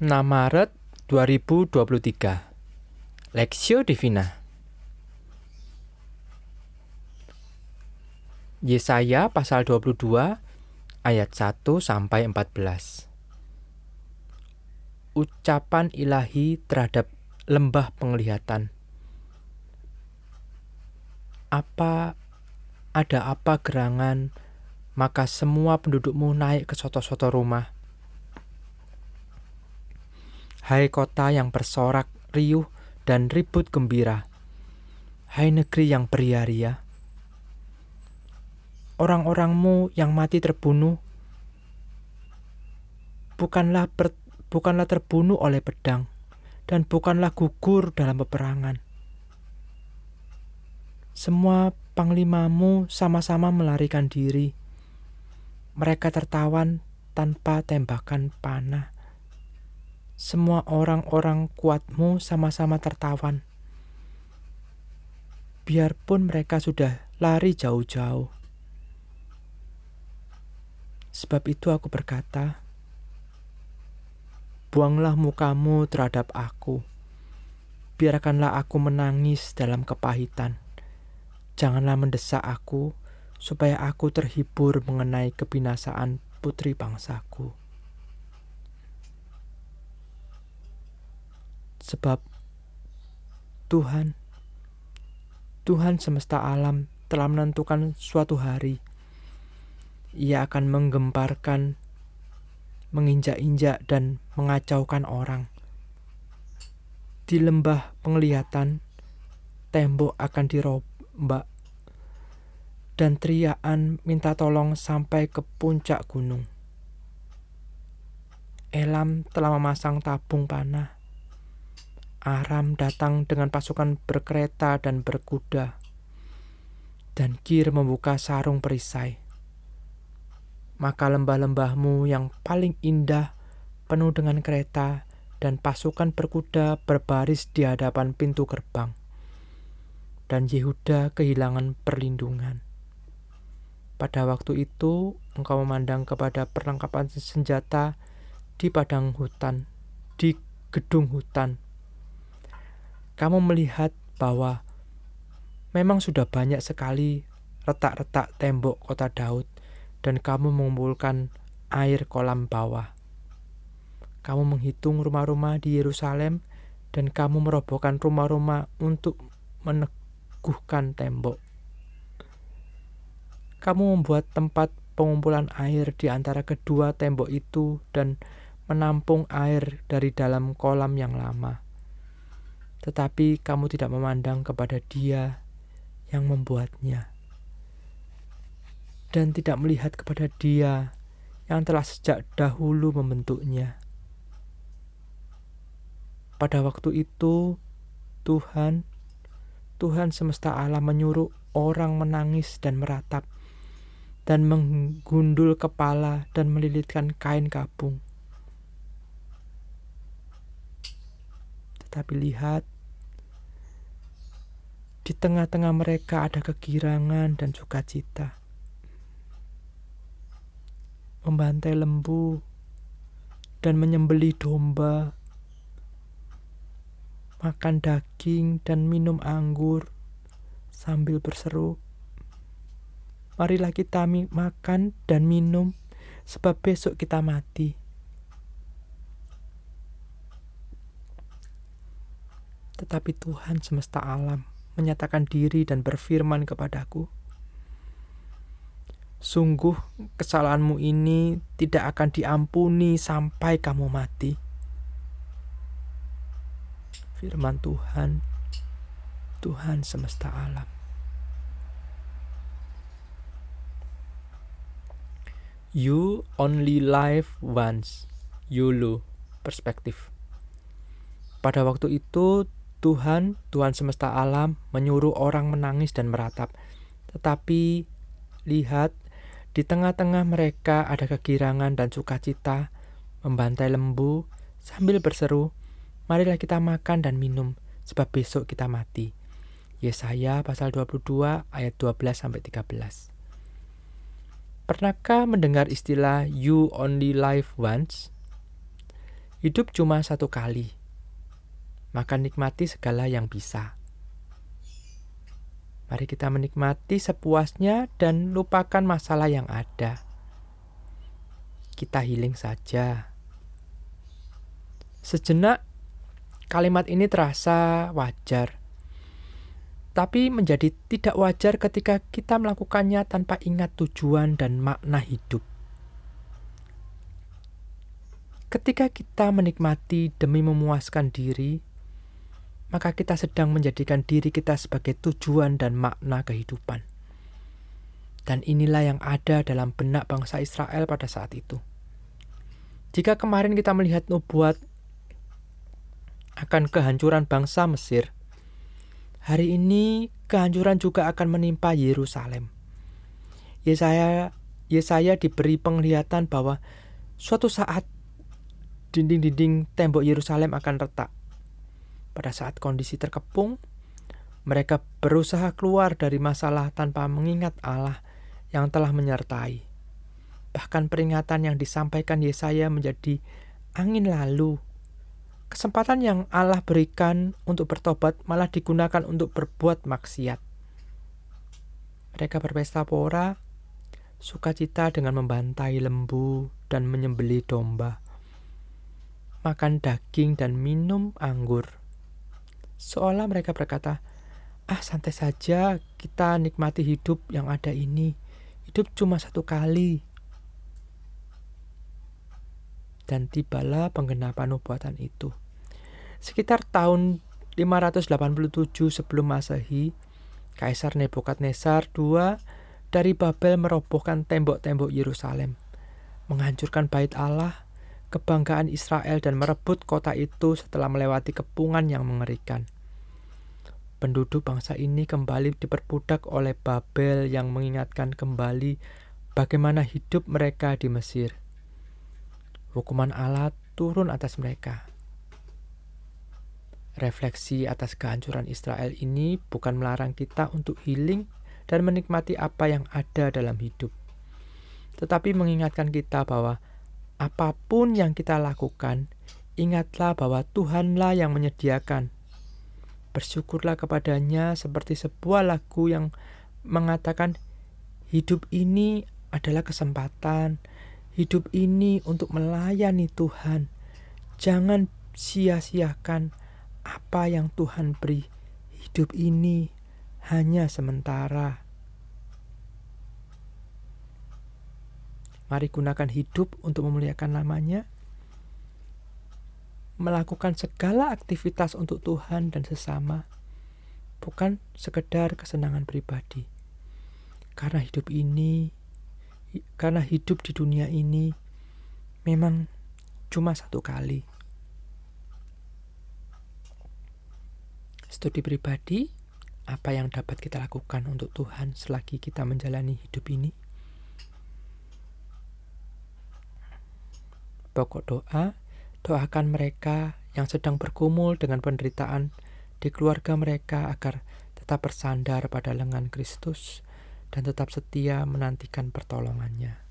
6 Maret 2023 Lexio Divina. Yesaya pasal 22 ayat 1 sampai 14 Ucapan ilahi terhadap lembah penglihatan. Apa ada apa gerangan maka semua pendudukmu naik ke soto-soto rumah Hai kota yang bersorak, riuh, dan ribut gembira. Hai negeri yang beria-ria. Orang-orangmu yang mati terbunuh bukanlah ber, bukanlah terbunuh oleh pedang dan bukanlah gugur dalam peperangan. Semua panglimamu sama-sama melarikan diri. Mereka tertawan tanpa tembakan panah semua orang-orang kuatmu sama-sama tertawan. Biarpun mereka sudah lari jauh-jauh. Sebab itu aku berkata, Buanglah mukamu terhadap aku. Biarkanlah aku menangis dalam kepahitan. Janganlah mendesak aku, supaya aku terhibur mengenai kebinasaan putri bangsaku. Sebab Tuhan, Tuhan semesta alam telah menentukan suatu hari. Ia akan menggemparkan, menginjak-injak dan mengacaukan orang. Di lembah penglihatan, tembok akan dirombak dan teriakan minta tolong sampai ke puncak gunung. Elam telah memasang tabung panah Aram datang dengan pasukan berkereta dan berkuda, dan Kir membuka sarung perisai. Maka lembah-lembahmu yang paling indah penuh dengan kereta dan pasukan berkuda berbaris di hadapan pintu gerbang. Dan Yehuda kehilangan perlindungan. Pada waktu itu, engkau memandang kepada perlengkapan senjata di padang hutan, di gedung hutan, kamu melihat bahwa memang sudah banyak sekali retak-retak tembok kota Daud dan kamu mengumpulkan air kolam bawah. Kamu menghitung rumah-rumah di Yerusalem dan kamu merobohkan rumah-rumah untuk meneguhkan tembok. Kamu membuat tempat pengumpulan air di antara kedua tembok itu dan menampung air dari dalam kolam yang lama tetapi kamu tidak memandang kepada Dia yang membuatnya, dan tidak melihat kepada Dia yang telah sejak dahulu membentuknya. Pada waktu itu, Tuhan, Tuhan semesta alam menyuruh orang menangis dan meratap, dan menggundul kepala dan melilitkan kain kapung. Tetapi lihat, di tengah-tengah mereka ada kegirangan dan sukacita. Membantai lembu dan menyembeli domba, makan daging dan minum anggur sambil berseru, Marilah kita makan dan minum, sebab besok kita mati. Tetapi Tuhan semesta alam menyatakan diri dan berfirman kepadaku, Sungguh kesalahanmu ini tidak akan diampuni sampai kamu mati. Firman Tuhan, Tuhan semesta alam. You only live once. YOLO perspektif. Pada waktu itu Tuhan, Tuhan semesta alam, menyuruh orang menangis dan meratap. Tetapi lihat, di tengah-tengah mereka ada kegirangan dan sukacita, membantai lembu sambil berseru, "Marilah kita makan dan minum, sebab besok kita mati." Yesaya pasal 22 ayat 12 sampai 13. Pernahkah mendengar istilah you only live once? Hidup cuma satu kali, maka nikmati segala yang bisa. Mari kita menikmati sepuasnya dan lupakan masalah yang ada. Kita healing saja. Sejenak, kalimat ini terasa wajar, tapi menjadi tidak wajar ketika kita melakukannya tanpa ingat tujuan dan makna hidup. Ketika kita menikmati demi memuaskan diri, maka kita sedang menjadikan diri kita sebagai tujuan dan makna kehidupan. Dan inilah yang ada dalam benak bangsa Israel pada saat itu. Jika kemarin kita melihat nubuat akan kehancuran bangsa Mesir, hari ini kehancuran juga akan menimpa Yerusalem. Yesaya Yesaya diberi penglihatan bahwa suatu saat dinding-dinding tembok Yerusalem akan retak. Pada saat kondisi terkepung, mereka berusaha keluar dari masalah tanpa mengingat Allah yang telah menyertai. Bahkan peringatan yang disampaikan Yesaya menjadi angin lalu. Kesempatan yang Allah berikan untuk bertobat malah digunakan untuk berbuat maksiat. Mereka berpesta pora, sukacita dengan membantai lembu dan menyembeli domba makan daging dan minum anggur. Seolah mereka berkata, "Ah, santai saja, kita nikmati hidup yang ada ini. Hidup cuma satu kali." Dan tibalah penggenapan nubuatan itu. Sekitar tahun 587 sebelum Masehi, Kaisar Nebukadnezar II dari Babel merobohkan tembok-tembok Yerusalem, menghancurkan bait Allah, kebanggaan Israel dan merebut kota itu setelah melewati kepungan yang mengerikan. Penduduk bangsa ini kembali diperbudak oleh Babel yang mengingatkan kembali bagaimana hidup mereka di Mesir. Hukuman Allah turun atas mereka. Refleksi atas kehancuran Israel ini bukan melarang kita untuk healing dan menikmati apa yang ada dalam hidup, tetapi mengingatkan kita bahwa apa pun yang kita lakukan, ingatlah bahwa Tuhanlah yang menyediakan. Bersyukurlah kepadanya seperti sebuah lagu yang mengatakan hidup ini adalah kesempatan, hidup ini untuk melayani Tuhan. Jangan sia-siakan apa yang Tuhan beri. Hidup ini hanya sementara. Mari gunakan hidup untuk memuliakan namanya, melakukan segala aktivitas untuk Tuhan dan sesama, bukan sekedar kesenangan pribadi. Karena hidup ini, karena hidup di dunia ini memang cuma satu kali. Studi pribadi, apa yang dapat kita lakukan untuk Tuhan selagi kita menjalani hidup ini? Pokok doa, doakan mereka yang sedang bergumul dengan penderitaan di keluarga mereka agar tetap bersandar pada lengan Kristus dan tetap setia menantikan pertolongannya.